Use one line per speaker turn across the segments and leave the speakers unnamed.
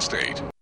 State.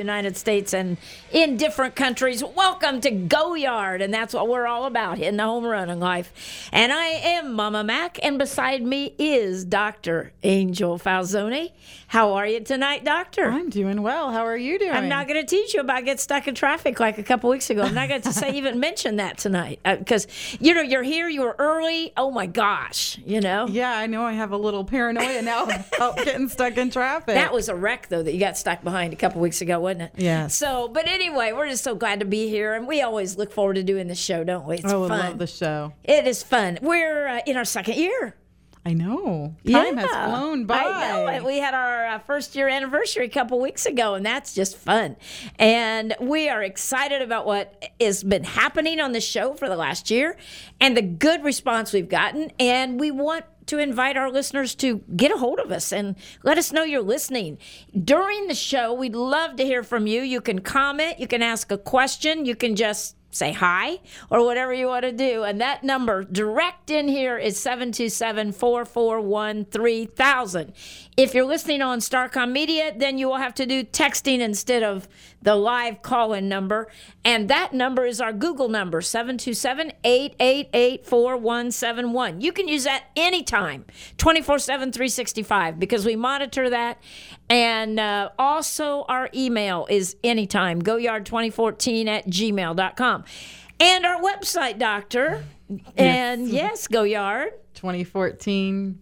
United States and in different countries. Welcome to Go Yard, and that's what we're all about hitting the home run in life. And I am Mama Mac, and beside me is Dr. Angel Falzoni. How are you tonight, Doctor?
I'm doing well. How are you doing?
I'm not going to teach you about get stuck in traffic like a couple weeks ago. I'm not going to say even mention that tonight uh, because you know you're here, you were early. Oh my gosh, you know
Yeah, I know. I have a little paranoia now about getting stuck in traffic.
that was a wreck though that you got stuck behind a couple weeks ago, wasn't it?
Yes.
So, but anyway, we're just so glad to be here, and we always look forward to doing this show, don't we? It's
Oh, I
fun.
love the show.
It is fun. We're uh, in our second year.
I know. Time has
Yeah,
flown by.
I know it. We had our uh, first year anniversary a couple weeks ago, and that's just fun. And we are excited about what has been happening on the show for the last year and the good response we've gotten. And we want to invite our listeners to get a hold of us and let us know you're listening. During the show, we'd love to hear from you. You can comment, you can ask a question, you can just say hi or whatever you want to do. And that number direct in here is 727 441 3000. If you're listening on Starcom Media, then you will have to do texting instead of the live call in number. And that number is our Google number 727 888 4171. You can use that anytime, 24 7, 365, because we monitor that. And uh, also, our email is anytime, goyard2014 at gmail.com. And our website, Doctor. And yes, goyard.
2014.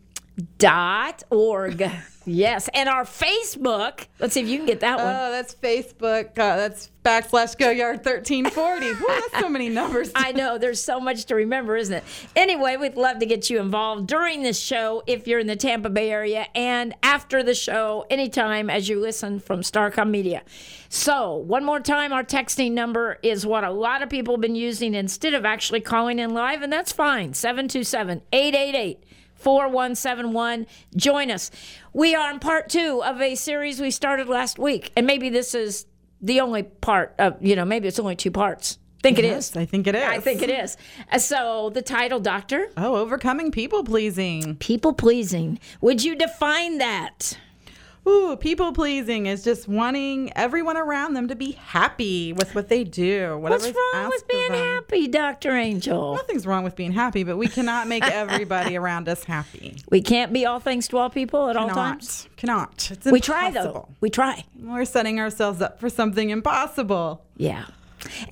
Dot org. yes, and our Facebook. Let's see if you can get that one.
Oh, that's Facebook. Uh, that's backslash go yard 1340. Woo, that's so many numbers.
I know there's so much to remember, isn't it? Anyway, we'd love to get you involved during this show if you're in the Tampa Bay area and after the show, anytime as you listen from Starcom Media. So, one more time, our texting number is what a lot of people have been using instead of actually calling in live, and that's fine 727 888 4171. Join us. We are in part two of a series we started last week, and maybe this is the only part of, you know, maybe it's only two parts. Think it is.
Yes, I think it is.
I think it is. So the title, Doctor,
Oh, overcoming people pleasing.
people pleasing. Would you define that?
Ooh, people pleasing is just wanting everyone around them to be happy with what they do.
What's wrong with being happy, Doctor Angel?
Nothing's wrong with being happy, but we cannot make everybody around us happy.
We can't be all things to all people at all times.
Cannot. It's
We try though. We try.
We're setting ourselves up for something impossible.
Yeah.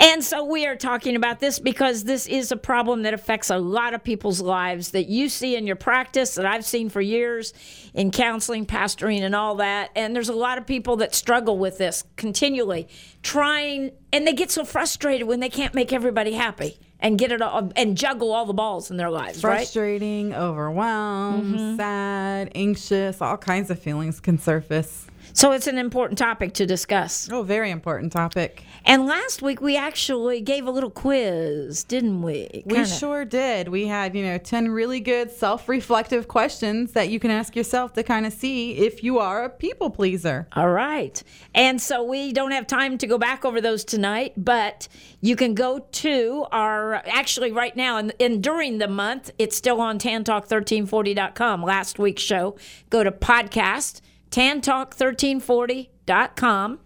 And so we are talking about this because this is a problem that affects a lot of people's lives that you see in your practice, that I've seen for years in counseling, pastoring, and all that. And there's a lot of people that struggle with this continually, trying, and they get so frustrated when they can't make everybody happy and get it all and juggle all the balls in their lives, right?
Frustrating, overwhelmed,
Mm-hmm.
sad, anxious, all kinds of feelings can surface.
So it's an important topic to discuss.
Oh, very important topic.
And last week we actually gave a little quiz, didn't we?
We
Kinda.
sure did. We had, you know, 10 really good self reflective questions that you can ask yourself to kind of see if you are a people pleaser.
All right. And so we don't have time to go back over those tonight, but you can go to our, actually, right now, and, and during the month, it's still on tantalk1340.com. Last week's show. Go to podcast, tantalk1340.com,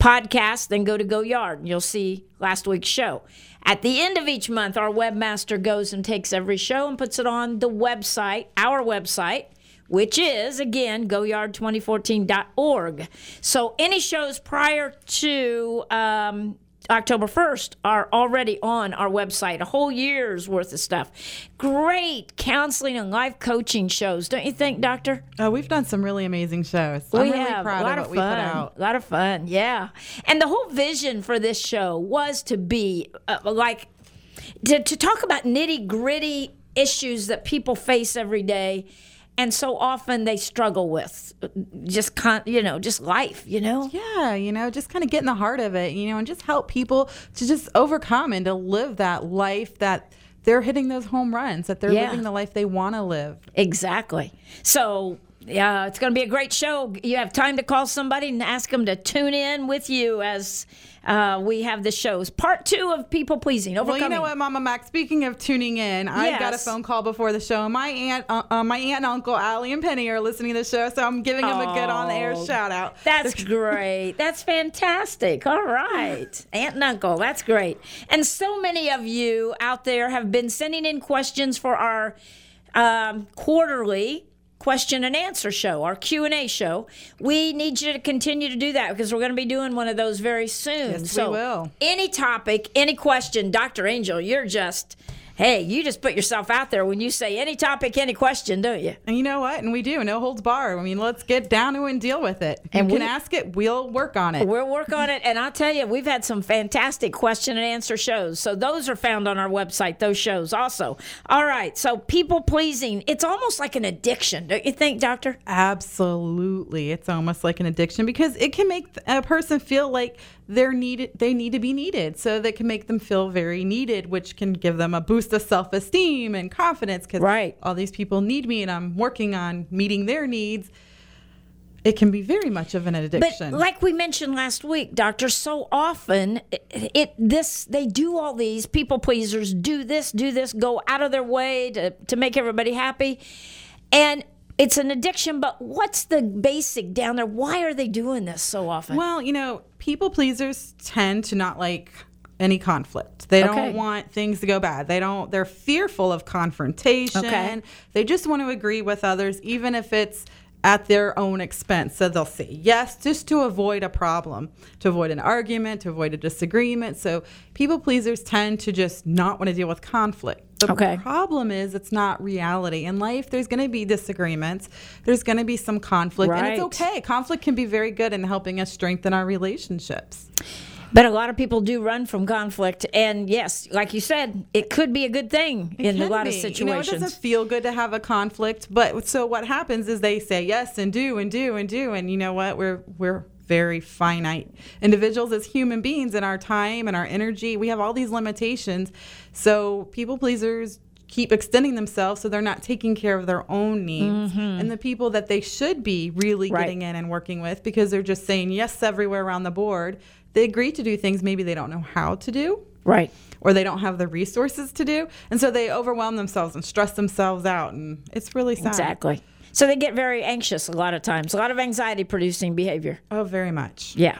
podcast, then go to Go Yard, and you'll see last week's show. At the end of each month, our webmaster goes and takes every show and puts it on the website, our website which is again goyard2014.org. So any shows prior to um, October 1st are already on our website, a whole year's worth of stuff. Great counseling and life coaching shows, don't you think, Doctor?
Oh, we've done some really amazing shows. I'm
we
really
have
proud
a lot
of
of,
what we
fun.
put out.
A lot of fun, yeah. And the whole vision for this show was to be uh, like to, to talk about nitty gritty issues that people face every day. And so often they struggle with just con- you know, just life, you know?
Yeah, you know, just kind of get in the heart of it, you know, and just help people to just overcome and to live that life that they're hitting those home runs, that they're
Yeah.
living the life they want to live.
Exactly. So, yeah, it's going to be a great show. You have time to call somebody and ask them to tune in with you as uh, we have the shows. Part two of people pleasing.
Well,
Overcoming.
you know what, Mama Mac. Speaking of tuning in, I got a phone call before the show. My aunt, uh, uh, my aunt and uncle Allie and Penny are listening to the show, so I'm giving them a good
Oh,
shout out.
That's great. That's fantastic. All right. Aunt and uncle, that's great. And so many of you out there have been sending in questions for our um, quarterly question and answer show our q&a show we need you to continue to do that because we're going to be doing one of those very soon
Yes, we will.
any topic any question dr angel you're just hey you just put yourself out there when you say any topic any question don't you
And you know what? And we do no holds barred. I mean, let's get down to it and deal with it.
And
you can
we-
ask it. We'll work on it.
We'll work on it. And I'll tell you, we've had some fantastic question and answer shows. So those are found on our website, those shows also. All right. So people pleasing, it's almost like an addiction, don't you think, Doctor?
Absolutely. It's almost like an addiction because it can make a person feel like they're needed they need to be needed. So that can make them feel very needed, which can give them a boost of self-esteem and confidence cuz
Right.
all these people need me and I'm working on meeting their needs. It can be very much of an addiction.
But like we mentioned last week, Doctor, so often it, it this they do all these people pleasers do this, do this, go out of their way to to make everybody happy, and it's an addiction. But what's the basic down there? Why are they doing this so often?
Well, you know, people pleasers tend to not like any conflict. They
Okay.
don't want things to go bad. They don't they're fearful of confrontation.
Okay.
They just want to agree with others even if it's at their own expense. So they'll say yes just to avoid a problem, to avoid an argument, to avoid a disagreement. So people pleasers tend to just not want to deal with conflict. The
Okay.
problem is it's not reality. In life there's going to be disagreements. There's going to be some conflict right. and it's okay. Conflict can be very good in helping us strengthen our relationships.
But a lot of people do run from conflict, and yes, like you said, it could be a good thing in a lot of
situations. You know, it doesn't feel good to have a conflict, but so what happens is they say yes and do and do and do, and you know what? We're we're very finite individuals as human beings in our time and our energy. We have all these limitations. So people pleasers keep extending themselves so they're not taking care of their own needs and the people that they should be really
Mm-hmm. Right.
getting in and working with because they're just saying yes everywhere around the board. They agree to do things maybe they don't know how to do
right.
or they don't have the resources to do. And so they overwhelm themselves and stress themselves out. And it's really sad.
Exactly. So they get very anxious a lot of times, a lot of anxiety producing behavior.
Oh, very much.
Yeah.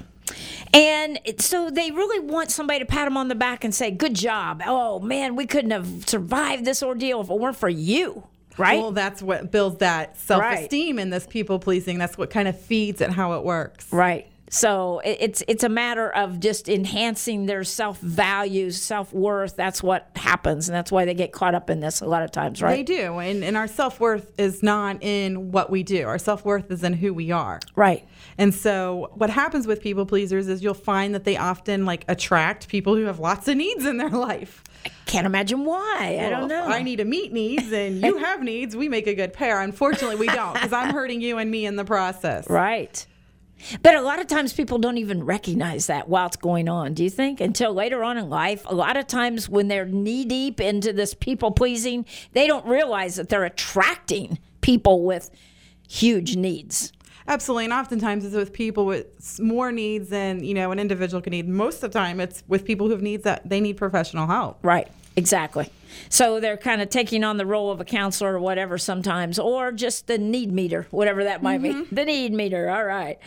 And so they really want somebody to pat them on the back and say, Good job. Oh, man, we couldn't have survived this ordeal if it weren't for you. Right?
Well, that's what builds that self esteem in this people pleasing. That's what kind of feeds it how it works.
Right. So it's it's a matter of just enhancing their self values, self worth. That's what happens, and that's why they get caught up in this a lot of times, right?
They do. And, and our self worth is not in what we do, our self worth is in who we are.
Right.
And so what happens with people pleasers is you'll find that they often like attract people who have lots of needs in their life.
I Can't imagine why. I don't know.
I need to meet needs and you have needs. We make a good pair. Unfortunately, we don't because I'm hurting you and me in the process.
Right. But a lot of times people don't even recognize that while it's going on. Do you think? Until later on in life, a lot of times when they're knee deep into this people pleasing, they don't realize that they're attracting people with huge needs.
Absolutely, and oftentimes it's with people with more needs than you know an individual can need. Most of the time, it's with people who have needs that they need professional help.
Right, exactly. So they're kind of taking on the role of a counselor or whatever sometimes, or just the need meter, whatever that might be. Mm-hmm. The need meter, all right.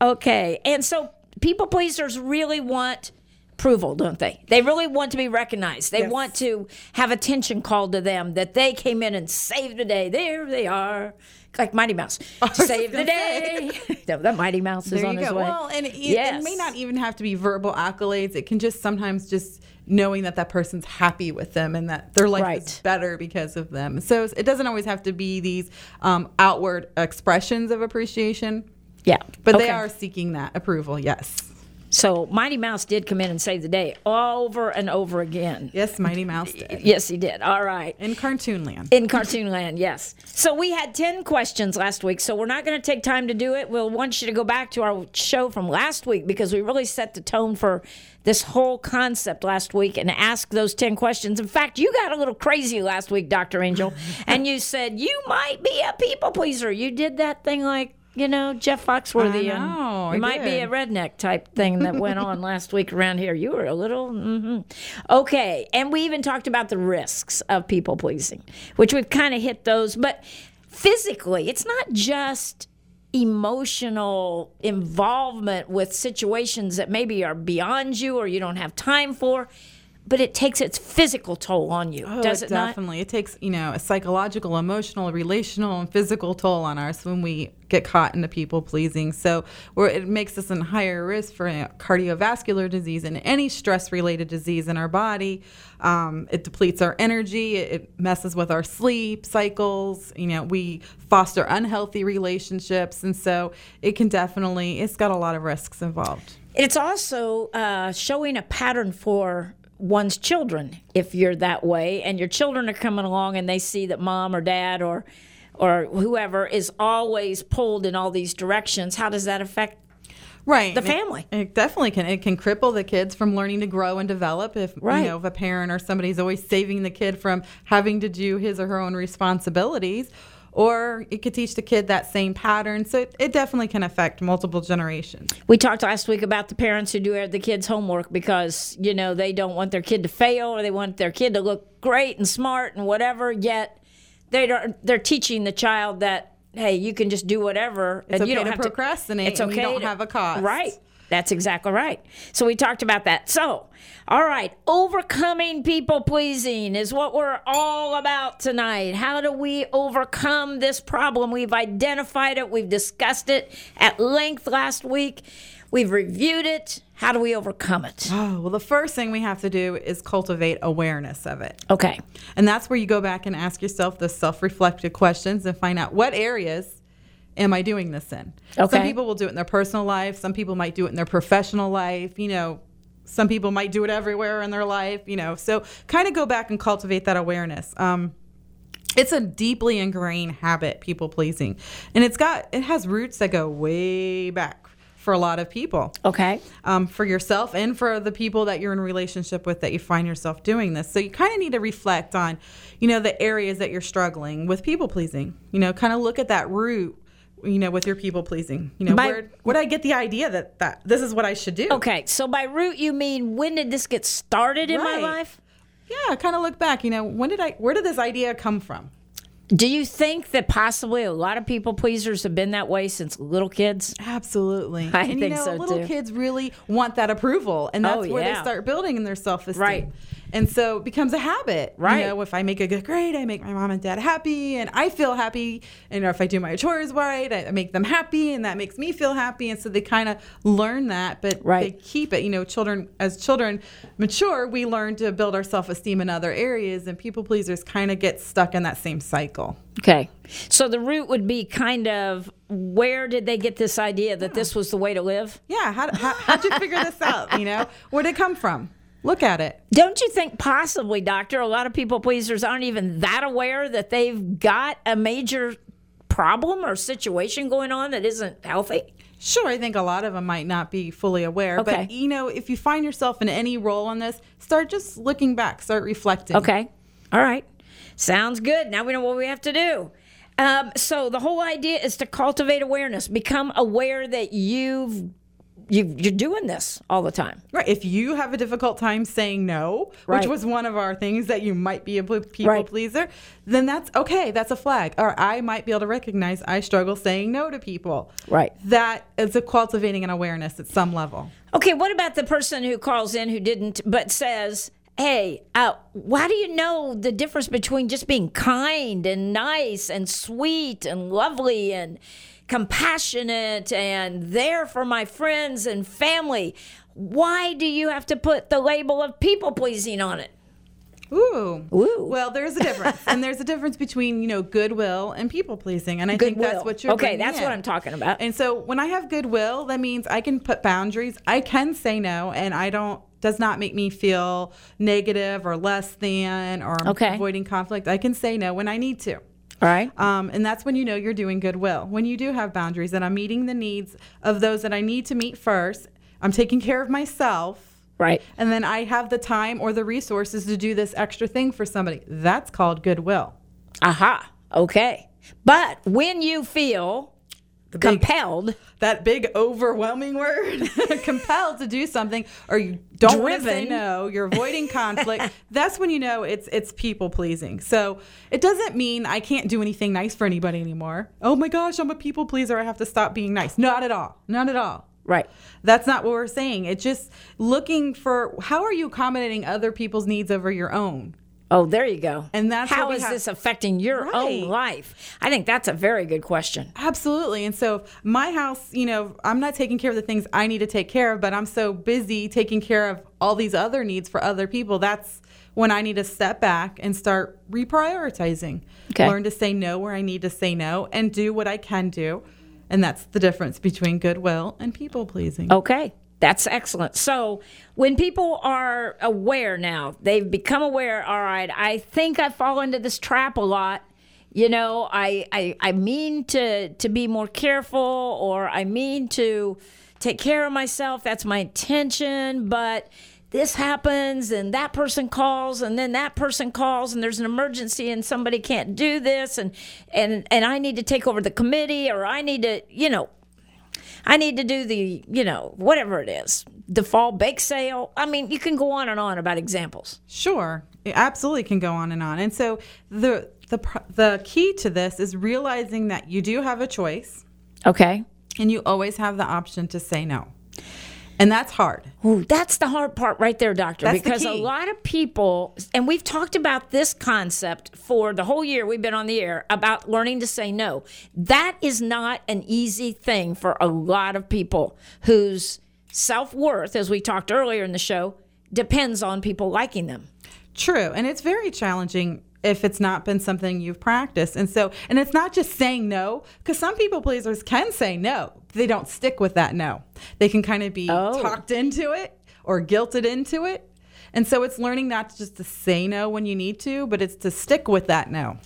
Okay, and so people pleasers really want approval, don't they? They really want to be recognized. They
Yes.
want to have attention called to them that they came in and saved the day. There they are. Like Mighty Mouse. Save the day. No, that Mighty Mouse is
There
on his
go.
way.
Well, and it,
Yes.
it may not even have to be verbal accolades. It can just sometimes just knowing that that person's happy with them and that their life
Right.
is better because of them. So it doesn't always have to be these um, outward expressions of appreciation,
Yeah.
but
Okay.
they are seeking that approval. Yes.
So Mighty Mouse did come in and save the day over and over again.
Yes, Mighty Mouse did.
Yes, he did. All right.
In cartoon land.
In Cartoon Land, yes. So we had 10 questions last week, so we're not going to take time to do it. We'll want you to go back to our show from last week because we really set the tone for this whole concept last week and ask those 10 questions. In fact, you got a little crazy last week, Dr. Angel, and you said you might be a people pleaser. You did that thing like, you know, Jeff Foxworthy.
I
and
know,
you
I
might be a redneck type thing that went on last week around here. You were a little mhm. okay, and we even talked about the risks of people pleasing, which we've kind of hit those. But physically, it's not just emotional involvement with situations that maybe are beyond you or you don't have time for, but it takes its physical toll on you, does
Oh,
it not?
definitely. It takes, you know, a psychological, emotional, relational, and physical toll on us when we get caught into people pleasing. So, it makes us in higher risk for cardiovascular disease and any stress related disease in our body. Um, it depletes our energy. It, it messes with our sleep cycles. You know, we foster unhealthy relationships, and so it can definitely. It's got a lot of risks involved.
It's also uh, showing a pattern for one's children if you're that way and your children are coming along and they see that mom or dad or or whoever is always pulled in all these directions how does that affect
right
the
And it-
family.
It, definitely can. It can cripple the kids from learning to grow and develop. If
Right.
you know, if a parent or somebody's always saving the kid from having to do his or her own responsibilities, or it could teach the kid that same pattern. So it, it definitely can affect multiple generations.
we talked last week about the parents who do the kids homework because you know they don't want their kid to fail or they want their kid to look great and smart and whatever yet they don't they're teaching the child that hey you can just do whatever
It's
and you don't
to
have
procrastinate
it's
and
okay
you don't
to-
have a cost.
right that's exactly right. So we talked about that. So all right overcoming people pleasing is what we're all about tonight. How do we overcome this problem? We've identified it. We've discussed it at length last week. We've reviewed it. How do we overcome it?
Oh well, the first thing we have to do is cultivate awareness of it.
okay.
And that's where you go back and ask yourself the self reflective questions and find out what areas am I doing this in?
Okay.
Some people will do it in their personal life, some people might do it in their professional life, you know. Some people might do it everywhere in their life, you know. So kind of go back and cultivate that awareness. Um, it's a deeply ingrained habit, people pleasing, and it's got it has roots that go way back for a lot of people
okay
um, for yourself and for the people that you're in relationship with that you find yourself doing this. So you kind of need to reflect on, you know, the areas that you're struggling with people pleasing. You know, kind of look at that root, you know, with your people pleasing. You know,
By-
where where did I get the idea that that this is what I should do?
okay so by root you mean when did this get started in my life
Yeah, kind of look back. You know, when did I? Where did this idea come from?
Do you think that possibly a lot of people pleasers have been that way since little kids?
Absolutely.
I
and you
think
know,
so,
little
too.
kids really want that approval, and oh, that's
Oh,
where
yeah.
they start building in their self esteem.
Right.
And so it becomes a habit.
Right.
You know, if I make a good grade, I make my mom and dad happy, and I feel happy. And if I do my chores right, I make them happy, and that makes me feel happy. And so they kind of learn that, but
Right.
they keep it. You know, children as children mature, we learn to build our self esteem in other areas, and people pleasers kind of get stuck in that same cycle.
Okay. So the root would be kind of where did they get this idea that this was the way to live?
Yeah. How, how, how'd you figure this out? You know, where'd it come from? Look at it.
Don't you think possibly, doctor, a lot of people pleasers aren't even that aware that they've got a major problem or situation going on that isn't healthy?
Sure, I think a lot of them might not be fully aware.
Okay.
But, you know, if you find yourself in any role in this, start just looking back, start reflecting.
Okay. All right. Sounds good. Now we know what we have to do. Um, so the whole idea is to cultivate awareness, become aware that you've you, you're doing this all the time.
Right. If you have a difficult time saying no,
Right.
which was one of our things that you might be a people
Right.
pleaser, then that's okay. That's a flag. Or I might be able to recognize I struggle saying no to people.
Right.
That is a cultivating an awareness at some level.
Okay, what about the person who calls in who didn't, but says, "Hey, uh, how do you know the difference between just being kind and nice and sweet and lovely and compassionate and there for my friends and family? Why do you have to put the label of people pleasing on it?"
Ooh.
Ooh.
Well, there's a difference. and there's a difference between, you know, goodwill and people pleasing. And I think that's what you're
okay. That's
in.
what I'm talking about.
And so when I have goodwill, that means I can put boundaries. I can say no, and I don't does not make me feel negative or less than or
Okay.
avoiding conflict. I can say no when I need to.
All right.
Um, and that's when you know you're doing goodwill. When you do have boundaries and I'm meeting the needs of those that I need to meet first, I'm taking care of myself.
Right.
And then I have the time or the resources to do this extra thing for somebody. That's called goodwill.
Aha. Okay. But when you feel
big-
compelled,
that big overwhelming word. Compelled to do something or you don't to say
Driven.
no. You're avoiding conflict. That's when you know it's it's people pleasing. So it doesn't mean i can't do anything nice for anybody anymore. Oh my gosh i'm a people pleaser. I have to stop being nice. Not at all. Not at all.
Right.
that's not what we're saying. It's just looking for how are you accommodating other people's needs over your own
Oh, there you go.
And that's
how is
have-
this affecting your own life? I think that's a very good question.
Absolutely. And so my house, you know, I'm not taking care of the things I need to take care of, but I'm so busy taking care of all these other needs for other people. That's when I need to step back and start reprioritizing.
Okay.
Learn to say no where I need to say no and do what I can do. And that's the difference between goodwill and people pleasing.
Okay. That's excellent. So, when people are aware now, they've become aware, all right, I think I fall into this trap a lot. You know, I, I, I mean to, to be more careful or I mean to take care of myself. That's my intention. But this happens and that person calls and then that person calls and there's an emergency and somebody can't do this and, and, and I need to take over the committee or I need to, you know, I need to do the, you know, whatever it is, the fall bake sale. I mean, you can go on and on about examples.
Sure, it absolutely can go on and on. And so the the the key to this is realizing that you do have a choice,
Okay.
and you always have the option to say no, and that's hard.
Ooh, that's the hard part right there, doctor.
That's the
because a lot of people, and we've talked about this concept for the whole year we've been on the air about learning to say no. That is not an easy thing for a lot of people whose self worth, as we talked earlier in the show, depends on people liking them.
True, and it's very challenging if it's not been something you've practiced. And so, and it's not just saying no, because some people pleasers can say no. They don't stick with that no. They can kind of be
Oh.
talked into it or guilted into it. And so it's learning not just to say no when you need to, but it's to stick with that no.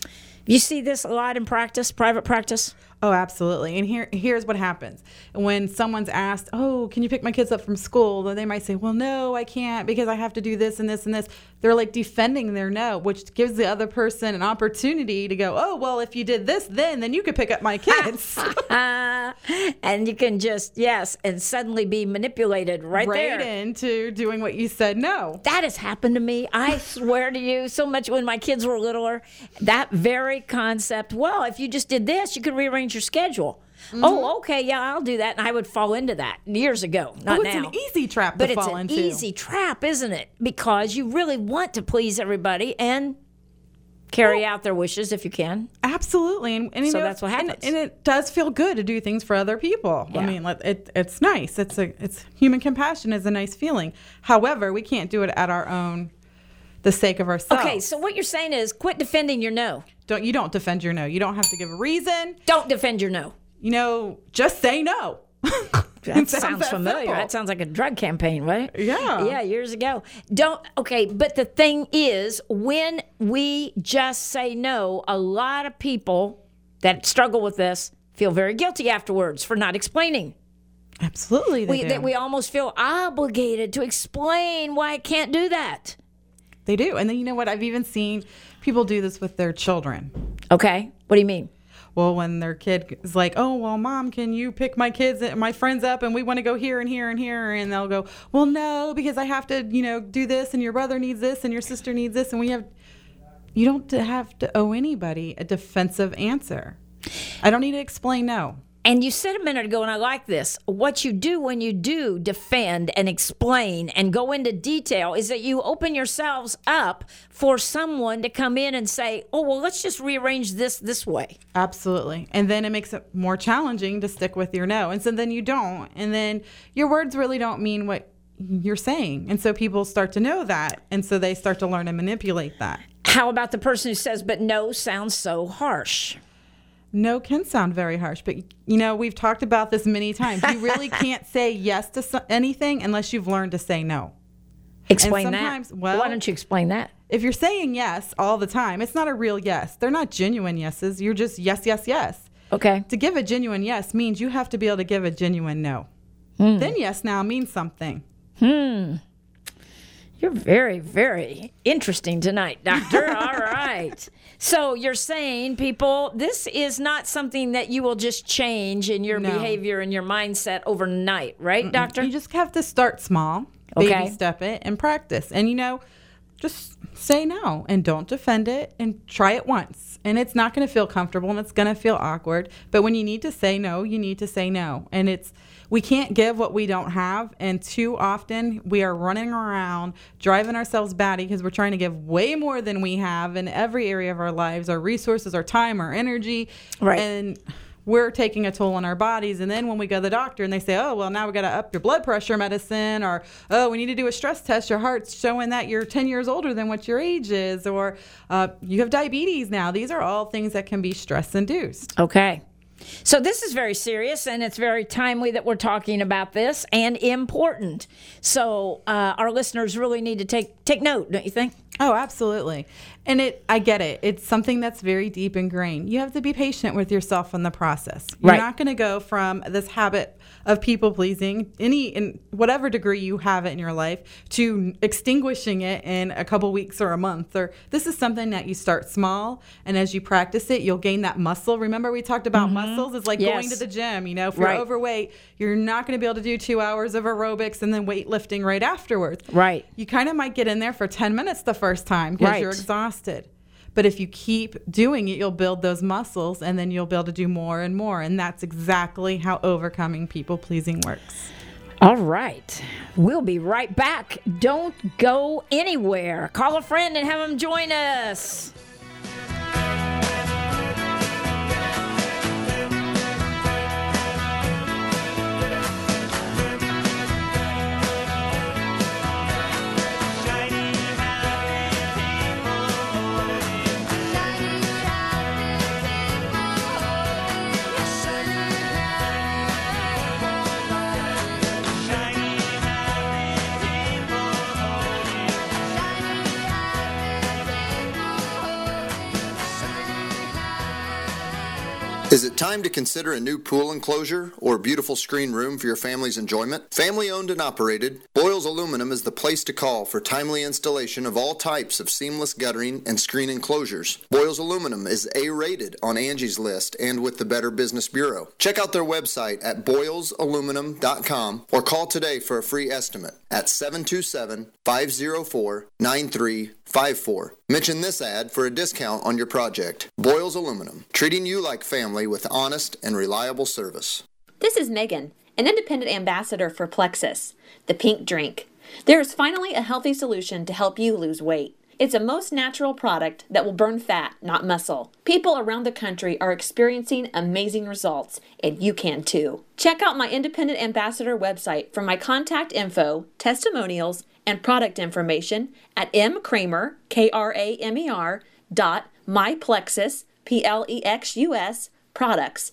You see this a lot in practice, private practice?
Oh, absolutely. And here here's what happens. When someone's asked, "Oh, can you pick my kids up from school?" then they might say, "Well, no, I can't because I have to do this and this and this." They're like defending their no, which gives the other person an opportunity to go, "Oh, well, if you did this then, then you could pick up my kids."
And you can just, yes, and suddenly be manipulated right,
right
there.
into doing what you said no.
That has happened to me. I swear to you, so much when my kids were littler. That very concept. Well, if you just did this, you could rearrange your schedule.
Mm-hmm.
Oh, okay, yeah, I'll do that, and I would fall into that years ago. Not
Oh, it's
now.
an easy trap
but it's an
into.
easy trap, isn't it? Because you really want to please everybody and carry out their wishes if you can.
Absolutely, and, and
So
know,
that's what happens.
And, it does feel good to do things for other people.
Yeah.
I mean, it, it's nice. It's a it's human compassion is a nice feeling. However, we can't do it at our own the sake of ourselves.
Okay, so what you're saying is quit defending your no.
don't you don't defend your no. You don't have to give a reason.
Don't defend your no.
You know, just say no.
That
It
sounds
that
familiar.
simple.
That sounds like a drug campaign, right?
Yeah.
Yeah, years ago. Don't, okay, but the thing is, when we just say no, a lot of people that struggle with this feel very guilty afterwards for not explaining.
Absolutely,
We that we almost feel obligated to explain why I can't do that.
they do. And then you know what? I've even seen people do this with their children.
Okay, what do you mean?
Well, when their kid is like, "Oh, well, mom, can you pick my kids, and my friends up, and we want to go here and here and here," and they'll go, "Well, no, because I have to, you know, do this, and your brother needs this, and your sister needs this, and we have." You don't have to owe anybody a defensive answer. I don't need to explain no.
And you said a minute ago, and I like this. What you do when you do defend and explain and go into detail is that you open yourselves up for someone to come in and say, "Oh, well, let's just rearrange this this way."
Absolutely. And then it makes it more challenging to stick with your no. And so then you don't. And then your words really don't mean what you're saying. And so people start to know that. And so they start to learn to manipulate that.
How about the person who says, "But no" sounds so harsh?
No can sound very harsh, but you know, we've talked about this many times. You really can't say yes to so- anything unless you've learned to say no.
Explain
sometimes-
that.
well-
Why don't you explain that?
If you're saying yes all the time, it's not a real yes. They're not genuine yeses. You're just yes, yes, yes.
Okay.
To give a genuine yes means you have to be able to give a genuine no. Hmm. Then yes now means something. Hmm.
You're very, very interesting tonight, Doctor. All right. So you're saying, people, this is not something that you will just change in your
No.
behavior and your mindset overnight, right, Doctor?
You just have to start small, baby
Okay.
step it, and practice. And you know, just say no and don't defend it and try it once. And it's not going to feel comfortable and it's going to feel awkward. But when you need to say no, you need to say no. And it's, we can't give what we don't have. And too often we are running around driving ourselves batty because we're trying to give way more than we have in every area of our lives our resources, our time, our energy.
Right.
And we're taking a toll on our bodies. And then when we go to the doctor and they say, oh, well, now we got to up your blood pressure medicine, or oh, we need to do a stress test. Your heart's showing that you're 10 years older than what your age is, or uh, you have diabetes now. These are all things that can be stress induced.
Okay. So this is very serious and it's very timely that we're talking about this and important. So uh, our listeners really need to take take note, don't you think?
Oh, absolutely. And it I get it. It's something that's very deep ingrained. You have to be patient with yourself in the process. You're
Right.
not going to go from this habit of people pleasing any in whatever degree you have it in your life to extinguishing it in a couple weeks or a month or this is something that you start small and as you practice it you'll gain that muscle. Remember we talked about mm-hmm. muscles it's like going to the gym, you know, if you're overweight, you're not going to be able to do 2 hours of aerobics and then weightlifting right afterwards
Right.
you kind of might get in there for 10 minutes the first time because you're exhausted. But if you keep doing it, you'll build those muscles and then you'll be able to do more and more. And that's exactly how overcoming people pleasing works.
All right. We'll be right back. Don't go anywhere. Call a friend and have them join us.
Is it time to consider a new pool enclosure or beautiful screen room for your family's enjoyment? Family owned and operated, Boyles Aluminum is the place to call for timely installation of all types of seamless guttering and screen enclosures. Boyles Aluminum is A rated on Angie's List and with the Better Business Bureau. Check out their website at boylesaluminum.com or call today for a free estimate at 727 504 9354. Mention this ad for a discount on your project. Boyles Aluminum, treating you like family with honest and reliable service.
This is Megan, an independent ambassador for Plexus, the pink drink. There is finally a healthy solution to help you lose weight. It's a most natural product that will burn fat, not muscle. People around the country are experiencing amazing results, and you can too. Check out my independent ambassador website for my contact info, testimonials, and product information at mkramer, K-R-A-M-E-R, dot myplexus, P-L-E-X-U-S, products,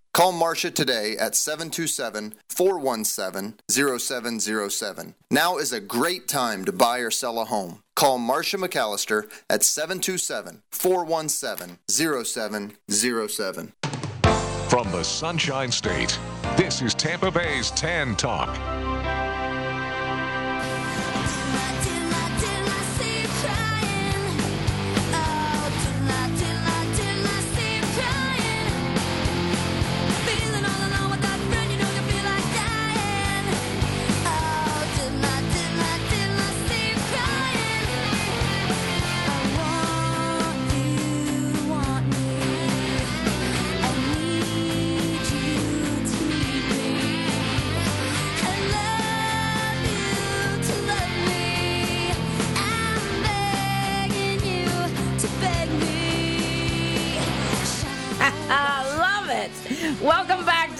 Call Marcia today at 727 417 0707. Now is a great time to buy or sell a home. Call Marcia McAllister at 727 417 0707.
From the Sunshine State, this is Tampa Bay's Tan Talk.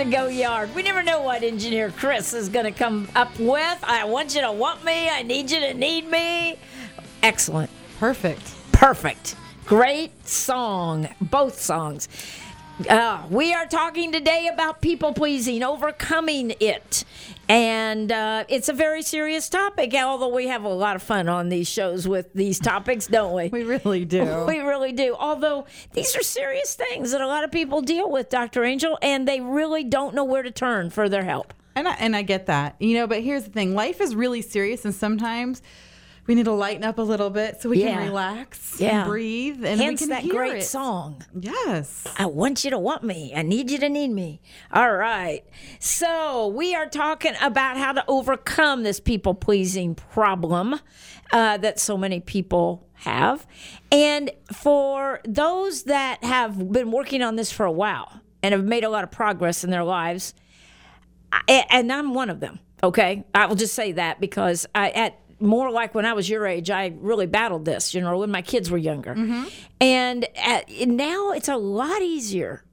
To Go Yard. We never know what engineer Chris is going to come up with. I want you to want me. I need you to need me. Excellent.
Perfect.
Perfect. Great song. Both songs. Uh, we are talking today about people pleasing, overcoming it. And uh, it's a very serious topic, although we have a lot of fun on these shows with these topics, don't we?
We really do.
We really do. Although these are serious things that a lot of people deal with, Dr. Angel, and they really don't know where to turn for their help.
And I, and I get that, you know, but here's the thing life is really serious, and sometimes we need to lighten up a little bit so we
Yeah.
can relax
Yeah.
and breathe and
Hence
we can
that
hear
great
it.
song.
Yes.
I want you to want me. I need you to need me. All right. So, we are talking about how to overcome this people pleasing problem uh, that so many people have. And for those that have been working on this for a while and have made a lot of progress in their lives, I, and I'm one of them. Okay, I will just say that because I at more like when I was your age, I really battled this. You know, when my kids were younger, and at, now it's a lot easier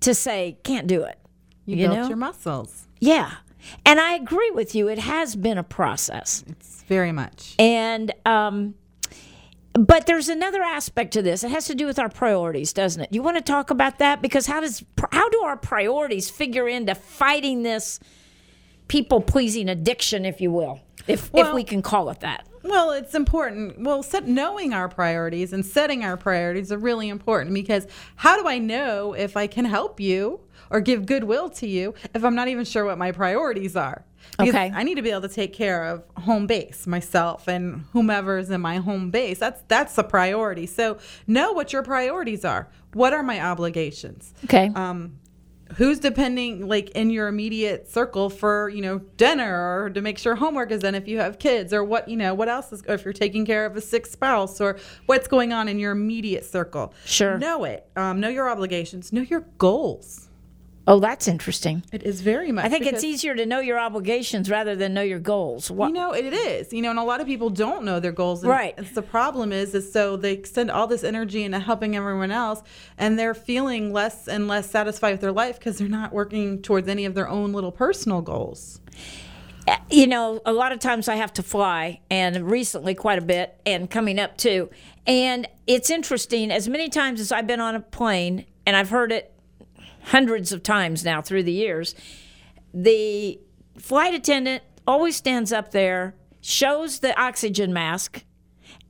to say can't do it.
You,
You
built
know?
your muscles.
Yeah, and I agree with you. It has been a process.
It's very much.
And um, but there's another aspect to this. It has to do with our priorities, doesn't it? You want to talk about that because how does how do our priorities figure into fighting this people pleasing addiction, if you will, if if we can call it that?
Well, it's important. Well, set, knowing our priorities and setting our priorities are really important because how do I know if I can help you or give goodwill to you if I'm not even sure what my priorities are? Because
Okay.
I need to be able to take care of home base, myself and whomever's in my home base. That's that's a priority. So know what your priorities are. What are my obligations?
Okay.
um, who's depending like in your immediate circle for you know dinner or to make sure homework is done if you have kids or what you know what else is if you're taking care of a sick spouse or what's going on in your immediate circle.
Sure.
know it. Um, know your obligations. Know your goals
oh, that's interesting.
it is very much
I think it's easier to know your obligations rather than know your goals. What,
You know, it is. You know, and a lot of people don't know their goals. And
Right.
It's the problem is, is so they extend all this energy into helping everyone else, and they're feeling less and less satisfied with their life because they're not working towards any of their own little personal goals.
Eh, you know, a lot of times I have to fly, and recently quite a bit, and coming up too. And it's interesting, as many times as I've been on a plane, and I've heard it hundreds of times now through the years, the flight attendant always stands up there, shows the oxygen mask,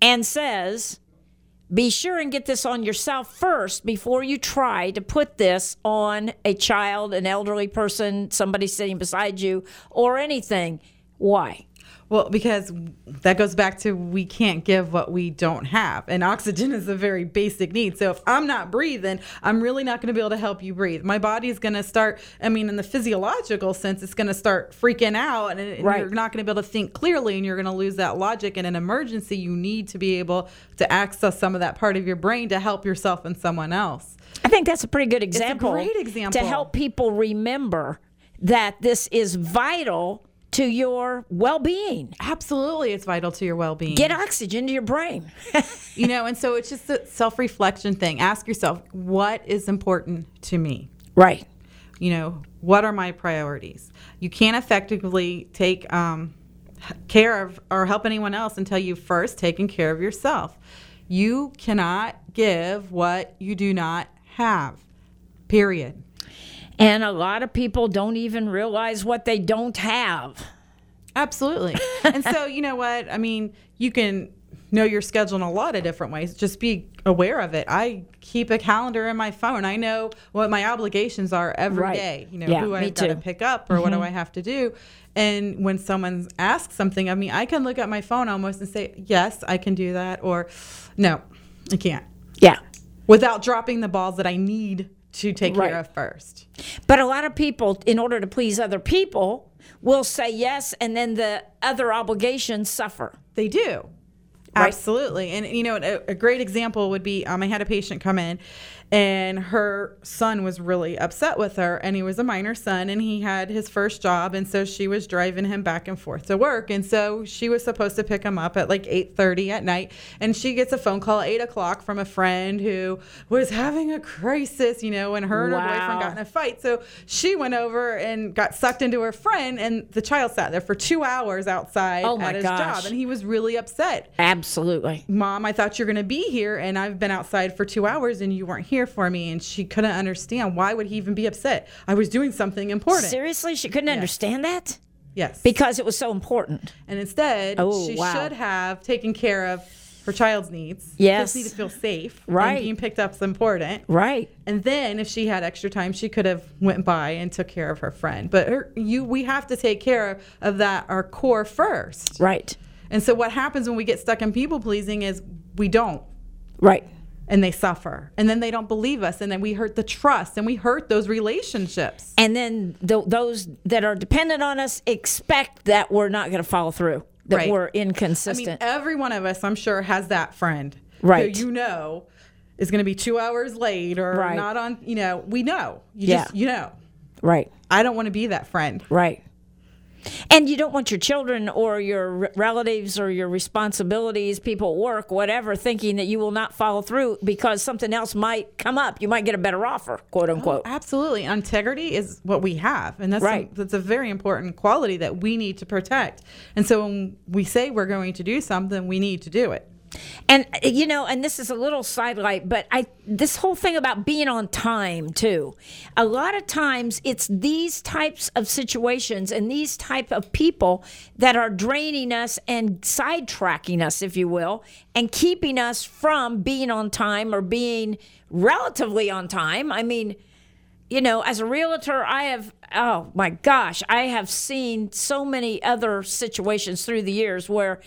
and says, be sure and get this on yourself first before you try to put this on a child, an elderly person, somebody sitting beside you, or anything. Why?
Well, because that goes back to we can't give what we don't have. And oxygen is a very basic need. So if I'm not breathing, I'm really not going to be able to help you breathe. My body is going to start, I mean, in the physiological sense, it's going to start freaking out and, and
Right.
you're not going to be able to think clearly and you're going to lose that logic. In an emergency, you need to be able to access some of that part of your brain to help yourself and someone else.
I think that's a pretty good example.
great example.
To help people remember that this is vital to your well being.
Absolutely, it's vital to your well being.
Get oxygen to your brain.
you know, and so it's just a self reflection thing. Ask yourself, what is important to me?
right.
you know what are my priorities you can't effectively take um, care of or help anyone else until you've first taken care of yourself you cannot give what you do not have period
And a lot of people don't even realize what they don't have.
Absolutely. and so, you know what? I mean, you can know your schedule in a lot of different ways. Just be aware of it. I keep a calendar in my phone. I know what my obligations are every
Right.
day. You know,
Yeah,
who I've got to pick up or what do mm-hmm. I have to do. And when someone asks something of me, I can look at my phone almost and say, yes, I can do that. Or no, I can't.
Yeah.
Without dropping the balls that I need to take
Right.
care of first.
But a lot of people, in order to please other people, will say yes, and then the other obligations suffer.
They do.
Right.
Absolutely. And, you know, a, a great example would be um, I had a patient come in and her son was really upset with her and he was a minor son and he had his first job and so she was driving him back and forth to work. And so she was supposed to pick him up at like 8.30 at night and she gets a phone call at 8 o'clock from a friend who was having a crisis you know and her and her boyfriend got in a fight. So she went over and got sucked into her friend and the child sat there for two hours outside
Oh,
at his
gosh.
job and he was really upset.
Absolutely.
Mom, I thought you were going to be here, and I've been outside for two hours, and you weren't here for me. And she couldn't understand why would he even be upset. I was doing something important.
Seriously, she couldn't understand that
Yes.
because it was so important.
and instead,
Oh,
she
wow.
should have taken care of her child's needs.
Yes.
Kids need to feel safe.
Right.
And being picked up is important.
Right.
And then, if she had extra time, she could have went by and took care of her friend. But her, you, we have to take care of that our core first.
Right.
And so, what happens when we get stuck in people pleasing is we don't.
Right.
And they suffer and then they don't believe us and then we hurt the trust and we hurt those relationships
And then th- those that are dependent on us expect that we're not going to follow through, that
Right.
we're inconsistent
i mean every one of us i'm sure has that friend
Right.
who you know is going to be two hours late or
Right.
not on you know we know you
Yeah.
just you know
right.
i don't want to be that friend
Right. And you don't want your children or your relatives or your responsibilities, people at work, whatever, thinking that you will not follow through because something else might come up. You might get a better offer, quote oh, unquote.
absolutely integrity is what we have and that's
Right.
a, that's a very important quality that we need to protect and so when we say we're going to do something we need to do it
And uh, you know, and this is a little sidelight, but I this whole thing about being on time too. A lot of times it's these types of situations and these type of people that are draining us and sidetracking us, if you will, and keeping us from being on time or being relatively on time. I mean, you know, as a realtor, I have, oh my gosh, I have seen so many other situations through the years where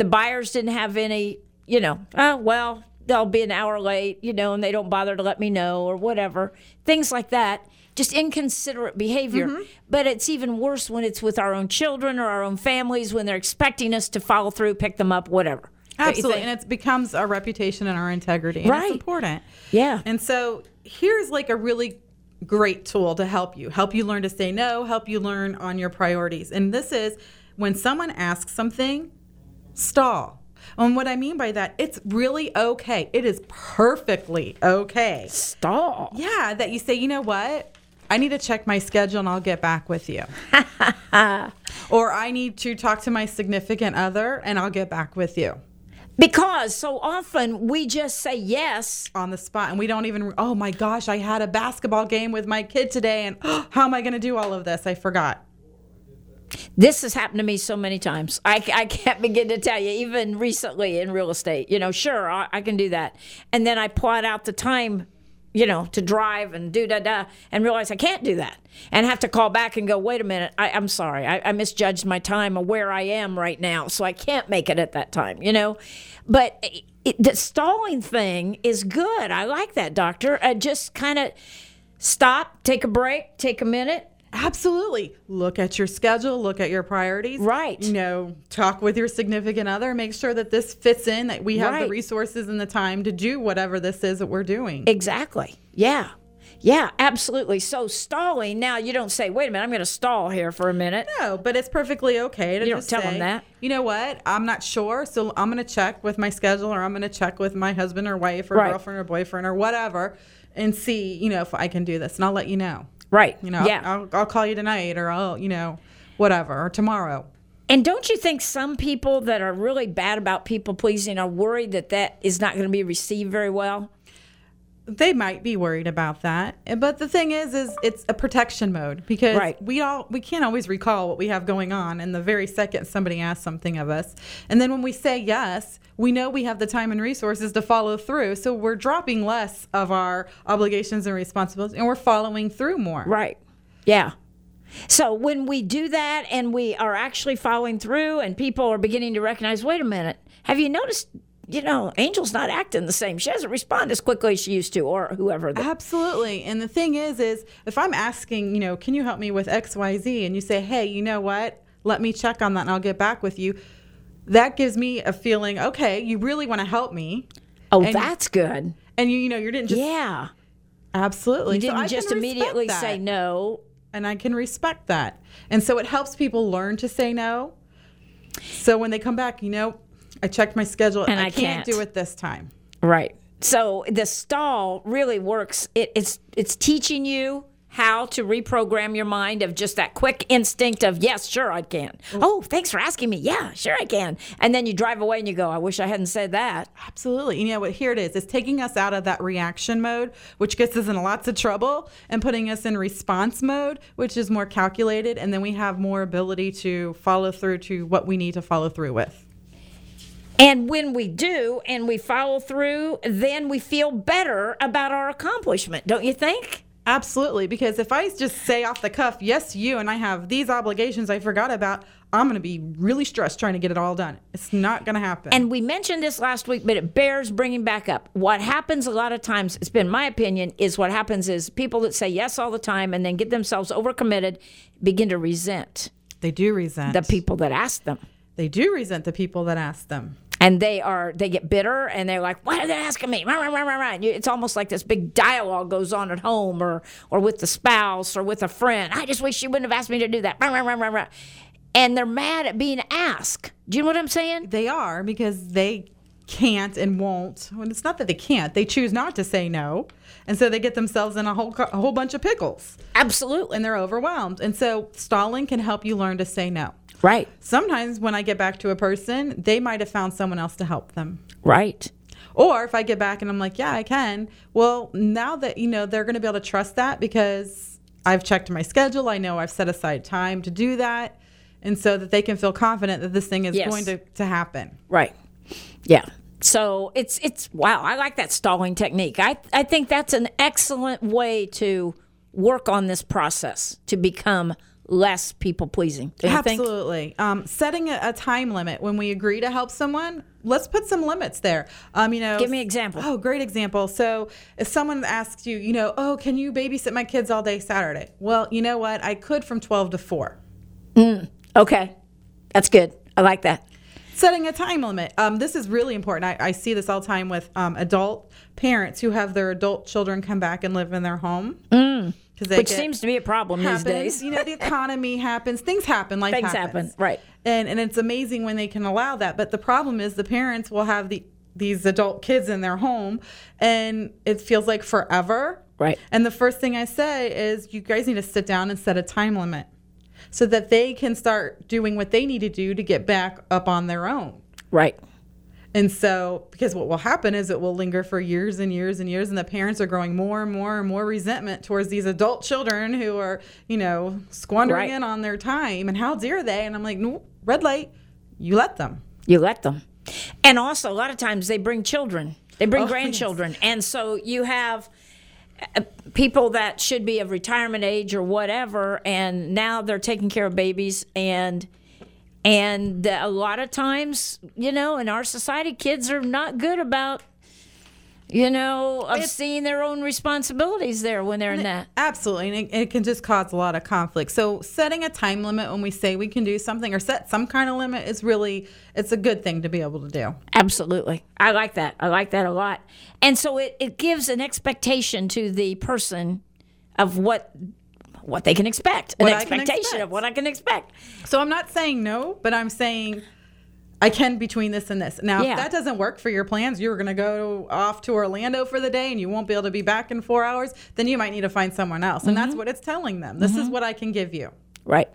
the buyers didn't have any, you know, oh, well, they'll be an hour late, you know, and they don't bother to let me know or whatever. Things like that. Just inconsiderate behavior.
Mm-hmm.
But it's even worse when it's with our own children or our own families when they're expecting us to follow through, pick them up, whatever.
Absolutely. And it becomes our reputation and our integrity. And
Right.
it's important.
Yeah.
And so here's like a really great tool to help you, help you learn to say no, help you learn on your priorities. And this is when someone asks something, stall. And what I mean by that, it's really okay. It is perfectly okay.
Stall.
Yeah, that you say, you know what? I need to check my schedule and I'll get back with you. or I need to talk to my significant other and I'll get back with you.
Because so often we just say yes
on the spot and we don't even oh my gosh i had a basketball game with my kid today and how am i going to do all of this i forgot
This has happened to me so many times. I, I can't begin to tell you, even recently in real estate. You know, sure, I, I can do that. And then I plot out the time, you know, to drive and do da da and realize I can't do that. And have to call back and go, wait a minute, I, I'm sorry. I, I misjudged my time of where I am right now. So I can't make it at that time, you know? But it, the stalling thing is good. I like that, doctor. Uh, just kind of stop, take a break, take a minute.
Absolutely look at your schedule look at your priorities
Right.
you know talk with your significant other make sure that this fits in that we have the resources and the time to do whatever this is that we're doing
Exactly. Yeah. Yeah, absolutely. So stalling, now you don't say, wait a minute, I'm going to stall here for a minute.
no but it's perfectly okay to
You don't
just
tell
say,
that.
you know what i'm not sure so i'm going to check with my schedule or i'm going to check with my husband or wife or
Right.
girlfriend or boyfriend or whatever and see you know if i can do this and i'll let you know
Right.
You know,
yeah.
I'll, I'll call you tonight or I'll, you know, whatever, or tomorrow.
and don't you think some people that are really bad about people pleasing are worried that that is not going to be received very well?
They might be worried about that but the thing is is it's a protection mode because
Right.
we all we can't always recall what we have going on in the very second somebody asks something of us and then when we say yes we know we have the time and resources to follow through so we're dropping less of our obligations and responsibilities and we're following through more
Right. Yeah. So when we do that and we are actually following through and people are beginning to recognize, wait a minute, have you noticed, you know, Angel's not acting the same. She doesn't respond as quickly as she used to, or whoever. The,
Absolutely. And the thing is, is if I'm asking, you know, can you help me with X, Y, Z, and you say, hey, you know what? Let me check on that and I'll get back with you. That gives me a feeling, okay, you really want to help me.
oh,
and-
that's good.
And you, you know, you didn't just
yeah.
absolutely.
You didn't
can
just immediately
that.
say no.
and I can respect that. And so it helps people learn to say no. So when they come back, you know, I checked my schedule
And
I,
I
can't,
can't.
do it this time.
Right. So the stall really works. It, it's it's teaching you how to reprogram your mind of just that quick instinct of yes, sure I can. Oh. oh, thanks for asking me. Yeah, sure I can. And then you drive away and you go, I wish I hadn't said that.
Absolutely. And you know what? Here it is. It's taking us out of that reaction mode, which gets us in lots of trouble, and putting us in response mode, which is more calculated. And then we have more ability to follow through to what we need to follow through with.
And when we do and we follow through, then we feel better about our accomplishment, don't you think?
Absolutely. Because if I just say off the cuff, yes, you, and I have these obligations I forgot about, I'm going to be really stressed trying to get it all done. It's not going to happen.
And we mentioned this last week, but it bears bringing back up. What happens a lot of times, it's been my opinion, is what happens is people that say yes all the time and then get themselves overcommitted begin to resent
they do resent
the people that ask them.
They do resent the people that ask them.
And they are they get bitter and they're like, why are they asking me? It's almost like this big dialogue goes on at home or or with the spouse or with a friend. I just wish she wouldn't have asked me to do that. And they're mad at being asked. Do you know what I'm saying?
They are because they can't and won't. Well, it's not that they can't. They choose not to say no, and so they get themselves in a whole a whole bunch of pickles,
Absolutely.
and they're overwhelmed. And so stalling can help you learn to say no.
Right.
Sometimes when I get back to a person, they might have found someone else to help them.
Right.
Or if I get back and I'm like, yeah, I can. Well, now that you know, they're going to be able to trust that because I've checked my schedule. I know I've set aside time to do that. And so that they can feel confident that this thing is
Yes.
going to, to happen.
Right. Yeah. So it's it's wow, I like that stalling technique. I I think that's an excellent way to work on this process to become less people pleasing. Do you think?
Absolutely. Um, setting a, a time limit when we agree to help someone, let's put some limits there. Um, you know,
Give me an example.
Oh, great example. So if someone asks you, you know, oh, can you babysit my kids all day Saturday? Well, you know what? I could from 12 to 4.
Okay. That's good. I like that.
Setting a time limit. Um, this is really important. I, I see this all the time with um, adult parents who have their adult children come back and live in their home. Mm.
Which seems to be a problem
happens.
these days.
You know, the economy happens. Things happen. Life
Things
happens.
happen, right.
And and it's amazing when they can allow that. But the problem is the parents will have the these adult kids in their home, and it feels like forever.
Right.
And the first thing I say is, you guys need to sit down and set a time limit, so that they can start doing what they need to do to get back up on their own.
Right.
And so, because what will happen is it will linger for years and years and years, and the parents are growing more and more and more resentment towards these adult children who are, you know, squandering
Right.
in on their time. And how dare they? And I'm like, no, red light, you let them.
You let them. And also, a lot of times they bring children, they bring
Oh, yes.
grandchildren. And so you have uh, people that should be of retirement age or whatever, and now they're taking care of babies. And and a lot of times, you know, in our society, kids are not good about, you know, of seeing their own responsibilities there when they're in that.
Absolutely. And it, it can just cause a lot of conflict. So, setting a time limit when we say we can do something or set some kind of limit is really, it's a good thing to be able to do.
Absolutely. I like that. I like that a lot. And so it, it gives an expectation to the person of what what they can expect. An
What
expectation
expect.
of what I can expect.
So I'm not saying no, but I'm saying I can between this and this. Now,
Yeah.
if that doesn't work for your plans, you're going to go off to Orlando for the day and you won't be able to be back in four hours, then you might need to find someone else. And
Mm-hmm.
that's what it's telling them. This is what I can give you.
Right.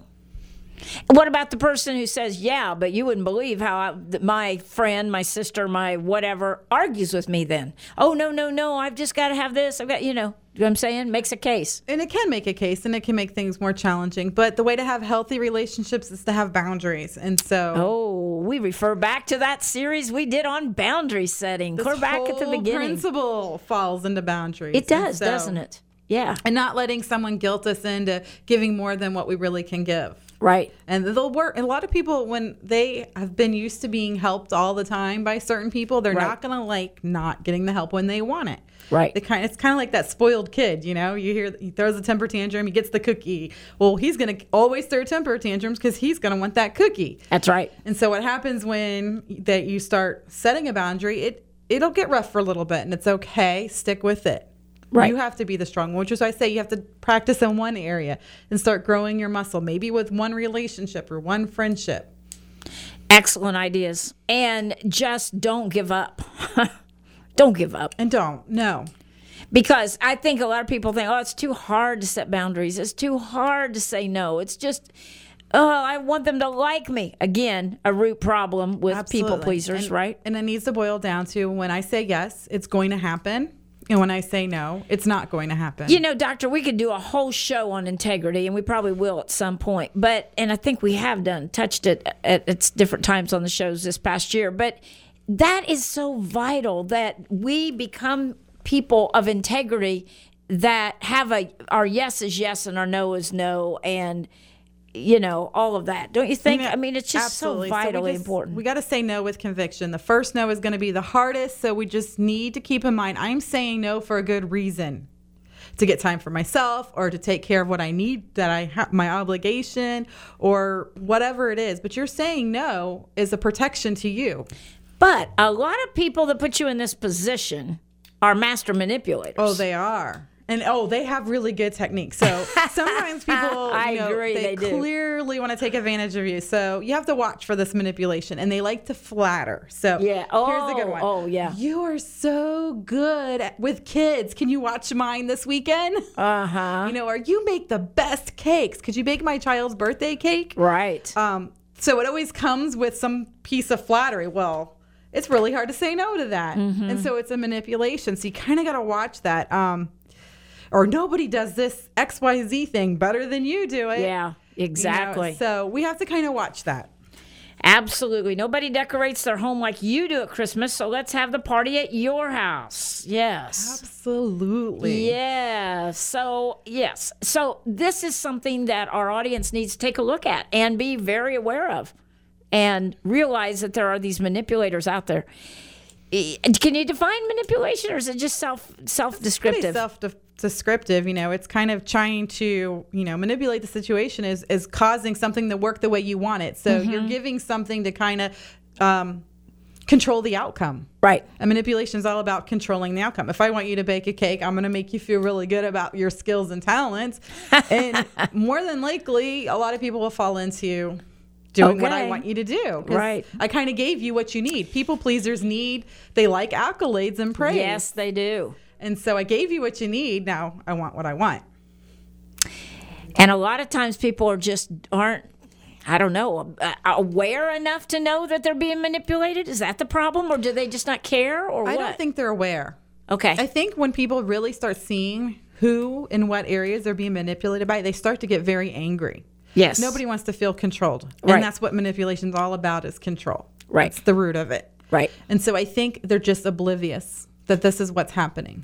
What about the person who says, "Yeah, but you wouldn't believe how I, my friend, my sister, my whatever argues with me?" Then, oh no, no, no, I've just got to have this. I've got, you know, you know what I'm saying? Makes a case.
And it can make a case and it can make things more challenging. But the way to have healthy relationships is to have boundaries. And so
Oh, we refer back to that series we did on boundary setting. We're back at the beginning.
principle falls into boundaries.
It does,
so-
doesn't it? Yeah,
And not letting someone guilt us into giving more than what we really can give.
Right.
And they'll work. A lot of people, when they have been used to being helped all the time by certain people, they're
Right.
not going to like not getting the help when they want it.
Right.
They kind it's kind of like that spoiled kid, you know. You hear he throws a temper tantrum, he gets the cookie. Well, he's going to always throw temper tantrums because he's going to want that cookie.
That's right.
And so what happens when that you start setting a boundary, it it'll get rough for a little bit, and it's okay. Stick with it.
Right.
You have to be the strong one, which is why I say you have to practice in one area and start growing your muscle, maybe with one relationship or one friendship.
Excellent ideas. And just don't give up. don't give up.
And don't no.
Because I think a lot of people think, oh, it's too hard to set boundaries. It's too hard to say no. It's just, oh, I want them to like me. Again, a root problem with people pleasers,
And-
right?
And it needs to boil down to when I say yes, it's going to happen. And when I say no, it's not going to happen.
You know, Doctor, we could do a whole show on integrity, and we probably will at some point. But, and I think we have done, touched it at, different times on the shows this past year. But that is so vital that we become people of integrity that have a our yes is yes and our no is no, and you know all of that. Don't you think?
Yeah,
I mean, it's just
absolutely.
so
we
vitally
just-
important.
We got to say no with conviction. The first no is going to be the hardest, so we just need to keep in mind I'm saying no for a good reason. To get time for myself or to take care of what I need that I have my obligation or whatever it is. But you're saying no is a protection to you.
but a lot of people that put you in this position are master manipulators.
Oh, they are. And oh, they have really good techniques. So sometimes people,
I
you know,
agree,
they,
they
clearly want to take advantage of you. So you have to watch for this manipulation, and they like to flatter. So
Yeah.
oh, here's a
Oh,
good one.
oh, yeah.
You are so good at- with kids. Can you watch mine this weekend?
Uh huh.
You know, or you make the best cakes. Could you bake my child's birthday cake?
Right.
Um, so it always comes with some piece of flattery. Well, it's really hard to say no to that.
Mm-hmm.
And so it's a manipulation. So you kind of got to watch that. Um, or nobody does this XYZ thing better than you do it.
yeah.
You know,
Exactly.
so we have to kind of watch that.
Absolutely. Nobody decorates their home like you do at Christmas, so let's have the party at your house. Yes.
Absolutely.
Yeah. So, yes. So, this is something that our audience needs to take a look at and be very aware of and realize that there are these manipulators out there. Can you define manipulation or is it just self self
Pretty
descriptive?
You know, it's kind of trying to, you know, manipulate the situation is is causing something to work the way you want it. So
Mm-hmm.
you're giving something to kind of um, control the outcome.
Right.
And manipulation is all about controlling the outcome. If I want you to bake a cake, I'm going to make you feel really good about your skills and talents. And more than likely, a lot of people will fall into doing what I want you to do.
Right.
I kind of gave you what you need. People pleasers need, they like accolades and praise.
Yes, they do.
And so I gave you what you need. Now I want what I want.
And a lot of times people are just aren't, I don't know, aware enough to know that they're being manipulated. Is that the problem, or do they just not care, or
I
what?
don't think they're aware.
Okay.
I think when people really start seeing who and what areas they're being manipulated by, they start to get very angry.
yes.
Nobody wants to feel controlled.
Right.
And that's what manipulation is all about is control.
Right.
It's the root of it.
Right.
And so I think they're just oblivious that this is what's happening.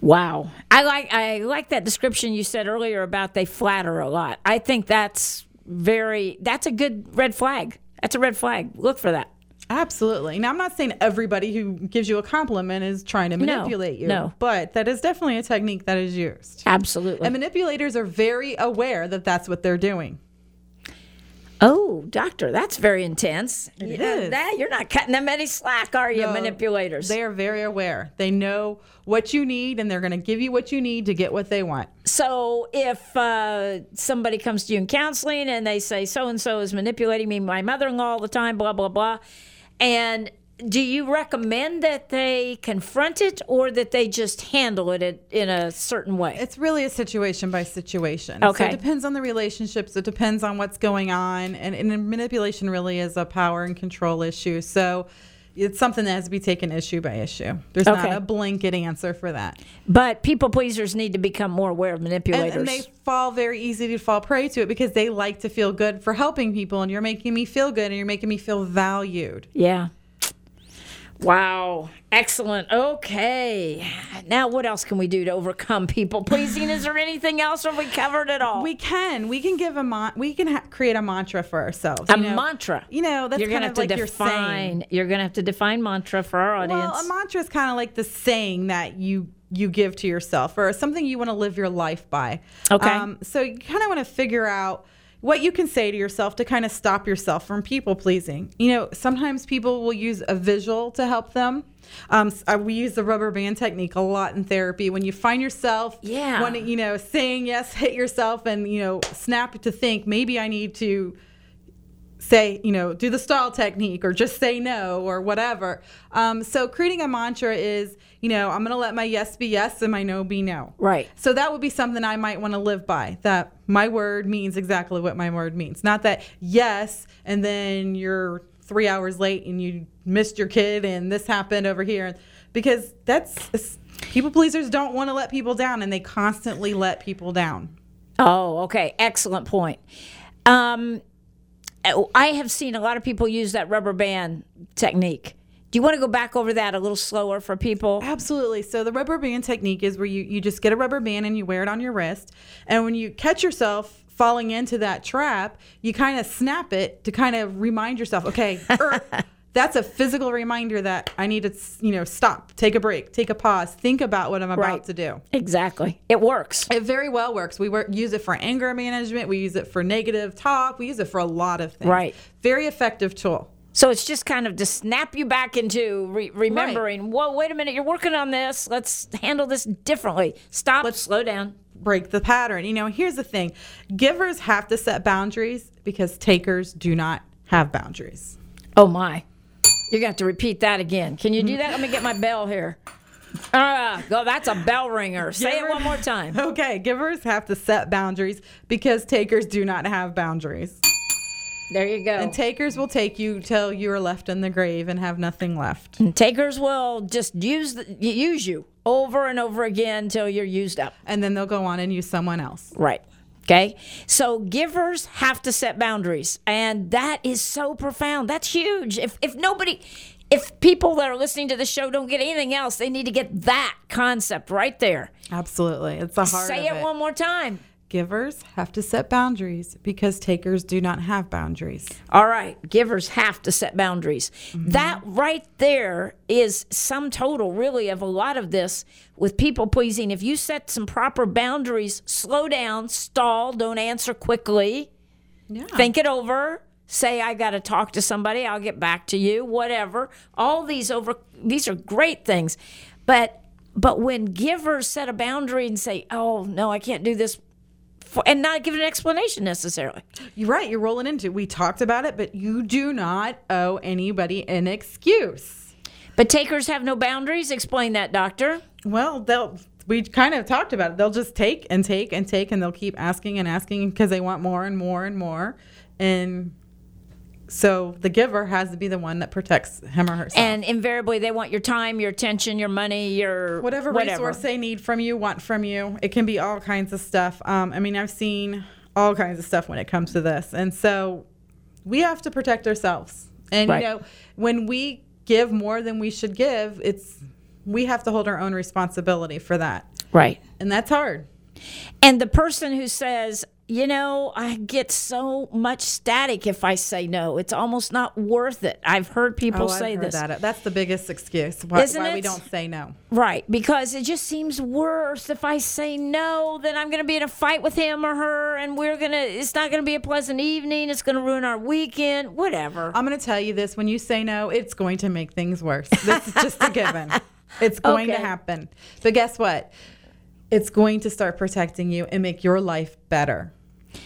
Wow. I like I like that description you said earlier about they flatter a lot. I think that's very that's a good red flag. That's a red flag. Look for that.
Absolutely. Now, I'm not saying everybody who gives you a compliment is trying to manipulate you.
no.
But that is definitely a technique that is used.
Absolutely.
And manipulators are very aware that that's what they're doing.
Oh, doctor, that's very intense.
It
You know,
is.
that you're not cutting them any slack, are you,
No,
manipulators?
They are very aware. They know what you need and they're going to give you what you need to get what they want.
So if uh, somebody comes to you in counseling and they say so and so is manipulating me, my mother-in-law all the time, blah blah blah, and do you recommend that they confront it or that they just handle it in- a certain way?
It's really a situation by situation. So
Okay.
it depends on the relationships. It depends on what's going on. And, and manipulation really is a power and control issue. So it's something that has to be taken issue by issue. There's
Okay.
not a blanket answer for that.
But people pleasers need to become more aware of
And,
manipulators.
and they fall very easy to fall prey to it because they like to feel good for helping people. And you're making me feel good and you're making me feel valued.
yeah. Wow. Excellent. Okay. Now, what else can we do to overcome people pleasing? Is there anything else, or have we covered it all?
We can. We can give a mon- we can ha- create a mantra for ourselves.
a
know?
mantra.
You know, that's
you're gonna have to
like your
define. You're gonna have to define mantra for our audience.
Well, a mantra is kind of like the saying that you you give to yourself or something you want to live your life by.
Okay.
Um, so you kind of want to figure out what you can say to yourself to kind of stop yourself from people pleasing. You know, sometimes people will use a visual to help them. Um, uh, we use the rubber band technique a lot in therapy. When you find yourself,
Yeah.
wanting, you know, saying yes, hit yourself, and you know, snap to think maybe I need to say, you know, do the stall technique or just say no or whatever. Um, so creating a mantra is, you know, I'm going to let my yes be yes and my no be no.
Right.
So that would be something I might want to live by. That my word means exactly what my word means. Not that yes and then you're three hours late and you missed your kid and this happened over here. Because that's people pleasers don't want to let people down and they constantly let people down.
Oh, okay. Excellent point. Um, I have seen a lot of people use that rubber band technique. Do you want to go back over that a little slower for people?
Absolutely. So the rubber band technique is where you, you just get a rubber band and you wear it on your wrist. And when you catch yourself falling into that trap, you kind of snap it to kind of remind yourself, okay, er, that's a physical reminder that I need to, you know, stop, take a break, take a pause, think about what I'm about
Right.
to do.
Exactly. It works.
It very well works. We work, use it for anger management. We use it for negative talk. We use it for a lot of things.
Right.
Very effective tool.
So it's just kind of to snap you back into re- remembering, whoa, wait a minute, you're working on this. Let's handle this differently. Stop,
Let's-
slow down.
break the pattern. You know, here's the thing givers have to set boundaries because takers do not have boundaries.
Oh, my. You're going to have to repeat that again. Can you do that? Let me get my bell here. Ah, go. That's a bell ringer. Say it one more time.
Okay, givers have to set boundaries because takers do not have boundaries.
There you go.
And takers will take you till you are left in the grave and have nothing left.
And takers will just use the, use you over and over again till you're used up.
And then they'll go on and use someone else.
Right. Okay. So givers have to set boundaries, and that is so profound. That's huge. If if nobody, if people that are listening to the show don't get anything else, they need to get that concept right there.
Absolutely. It's the heart
Say it,
it.
one more time.
Givers have to set boundaries because takers do not have boundaries.
All right, givers have to set boundaries. Mm-hmm. That right there is sum total, really, of a lot of this with people pleasing. If you set some proper boundaries, slow down, stall, don't answer quickly,
Yeah.
think it over. Say I got to talk to somebody. I'll get back to you. Whatever. All these over. These are great things, but but when givers set a boundary and say, "Oh no, I can't do this," for, and not give an explanation necessarily.
You're right. You're rolling into. We talked about it, but you do not owe anybody an excuse.
But takers have no boundaries. Explain that, doctor.
Well, they'll. We kind of talked about it. They'll just take and take and take, and they'll keep asking and asking because they want more and more and more. And so the giver has to be the one that protects him or herself.
And invariably, they want your time, your attention, your money, your
whatever, resource they need from you, want from you. It can be all kinds of stuff. Um, I mean, I've seen all kinds of stuff when it comes to this, and so we have to protect ourselves. And
Right.
you know, when we give more than we should give, it's we have to hold our own responsibility for that,
Right.
and that's hard.
And the person who says, you know, I get so much static if I say no. It's almost not worth it. I've heard people
oh,
say
heard
this.
that. That's the biggest excuse why,
Isn't
why we don't say no.
Right, because it just seems worse if I say no, then I'm going to be in a fight with him or her and we're going to it's not going to be a pleasant evening, it's going to ruin our weekend, whatever.
I'm going to tell you this: when you say no, it's going to make things worse. This is just a given. It's going to happen. But guess what? It's going to start protecting you and make your life better.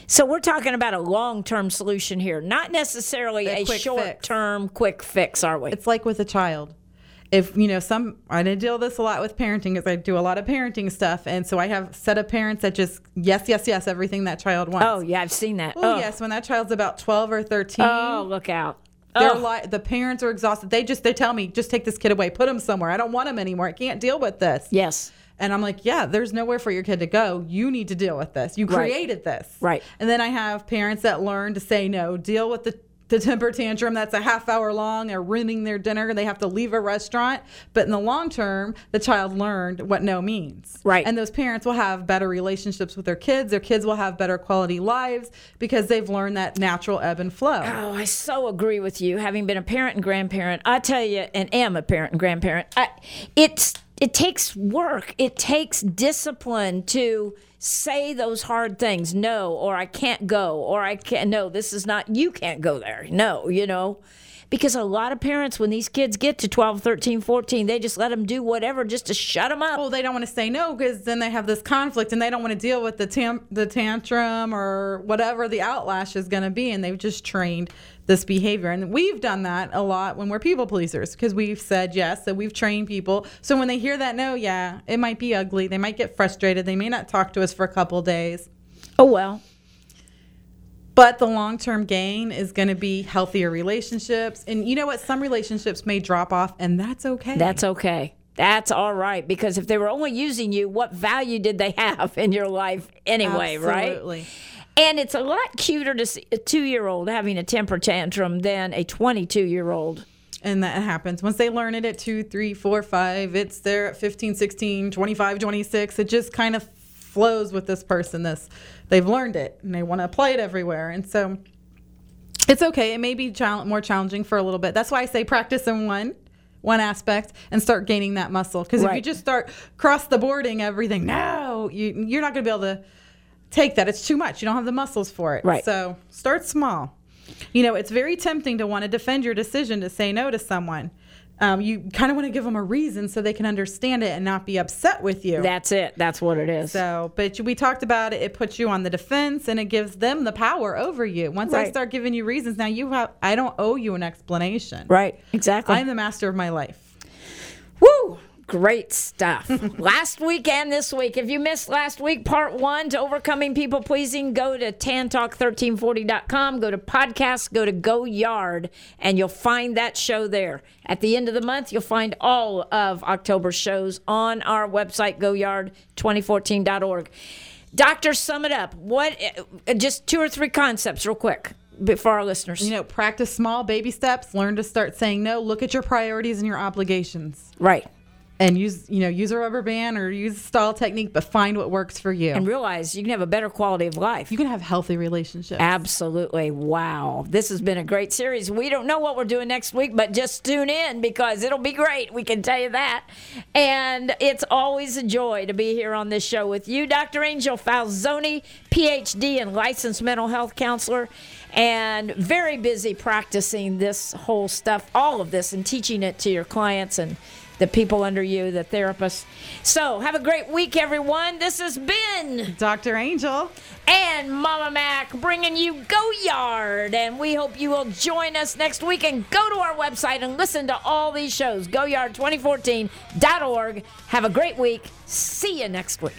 So we're talking about a long-term solution here, not necessarily
A
a, short-term quick fix, are we?
It's like with a child. If you know some, I deal with this a lot with parenting, because I do a lot of parenting stuff, and so I have set of parents that just yes, yes, yes, everything that child wants.
oh yeah, I've seen that.
Oh, yes, when that child's about twelve or thirteen.
Oh, look out.
They're
Oh.
li- the parents are exhausted. They just they tell me just take this kid away, put him somewhere. I don't want him anymore. I can't deal with this.
Yes.
And I'm like, yeah, there's nowhere for your kid to go. You need to deal with this. You
Right.
created this.
Right.
And then I have parents that learn to say no, deal with the, the temper tantrum that's a half hour long. They're ruining their dinner. They have to leave a restaurant. But in the long term, the child learned what no means.
Right.
And those parents will have better relationships with their kids. Their kids will have better quality lives because they've learned that natural ebb and flow.
Oh, I so agree with you. Having been a parent and grandparent, I tell you, and am a parent and grandparent. I, it's it takes work. It takes discipline to say those hard things. No, or I can't go, or I can't. No, this is not. You can't go there. No, you know. Because a lot of parents, when these kids get to 12, 13, 14, they just let them do whatever just to shut them up.
Well, they don't want to say no because then they have this conflict and they don't want to deal with the tam- the tantrum or whatever the outlash is going to be, and they've just trained this behavior. And we've done that a lot when we're people pleasers because we've said yes, so we've trained people. So when they hear that no, yeah, it might be ugly. They might get frustrated. They may not talk to us for a couple days.
oh, well.
But the long term gain is going to be healthier relationships. And you know what? Some relationships may drop off, and that's okay.
That's okay. That's all right. Because if they were only using you, what value did they have in your life anyway, right?
Absolutely.
And it's a lot cuter to see a two year old having a temper tantrum than a 22 year old.
And that happens. Once they learn it at two, three, four, five, it's there at 15, 16, 25, 26. It just kind of flows with this person. This they've learned it and they want to apply it everywhere. And so it's okay. It may be more challenging for a little bit. That's why I say practice in one one aspect and start gaining that muscle. Because if you just start cross the boarding everything, no, you you're not going to be able to take that. It's too much. You don't have the muscles for it.
Right.
So start small. You know, it's very tempting to want to defend your decision to say no to someone. Um, you kind of want to give them a reason so they can understand it and not be upset with you.
That's it. That's what it is.
so, but we talked about it. It puts you on the defense and it gives them the power over you. Once I start giving you reasons, now you have. I don't owe you an explanation.
right. Exactly.
I'm the master of my life.
Woo! Great stuff. last week and this week. If you missed last week, part one to overcoming people pleasing, go to tantalk1340.com, go to podcasts, go to Go Yard, and you'll find that show there. At the end of the month, you'll find all of October's shows on our website, goyard2014.org. Doctor, sum it up. What? uh, Just two or three concepts, real quick, for our listeners.
You know, practice small baby steps. Learn to start saying no. Look at your priorities and your obligations,
right.
And use you know use a rubber band or use a stall technique, but find what works for you.
And realize you can have a better quality of life.
you can have healthy relationships.
Absolutely. Wow. This has been a great series. We don't know what we're doing next week, but just tune in because it'll be great. We can tell you that. And it's always a joy to be here on this show with you, Dr. Angel Falzoni, PhD and licensed mental health counselor, and very busy practicing this whole stuff, all of this, and teaching it to your clients and the people under you, the therapists. So, have a great week, everyone. This has been
Dr. Angel.
and Mama Mac bringing you Go Yard. And we hope you will join us next week and go to our website and listen to all these shows. GoYard2014.org. Have a great week. See you next week.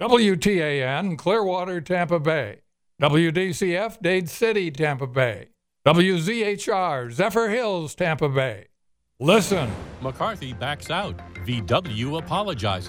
WTAN, Clearwater, Tampa Bay. WDCF, Dade City, Tampa Bay. WZHR, Zephyrhills, Tampa Bay. Listen.
McCarthy backs out. VW apologizes.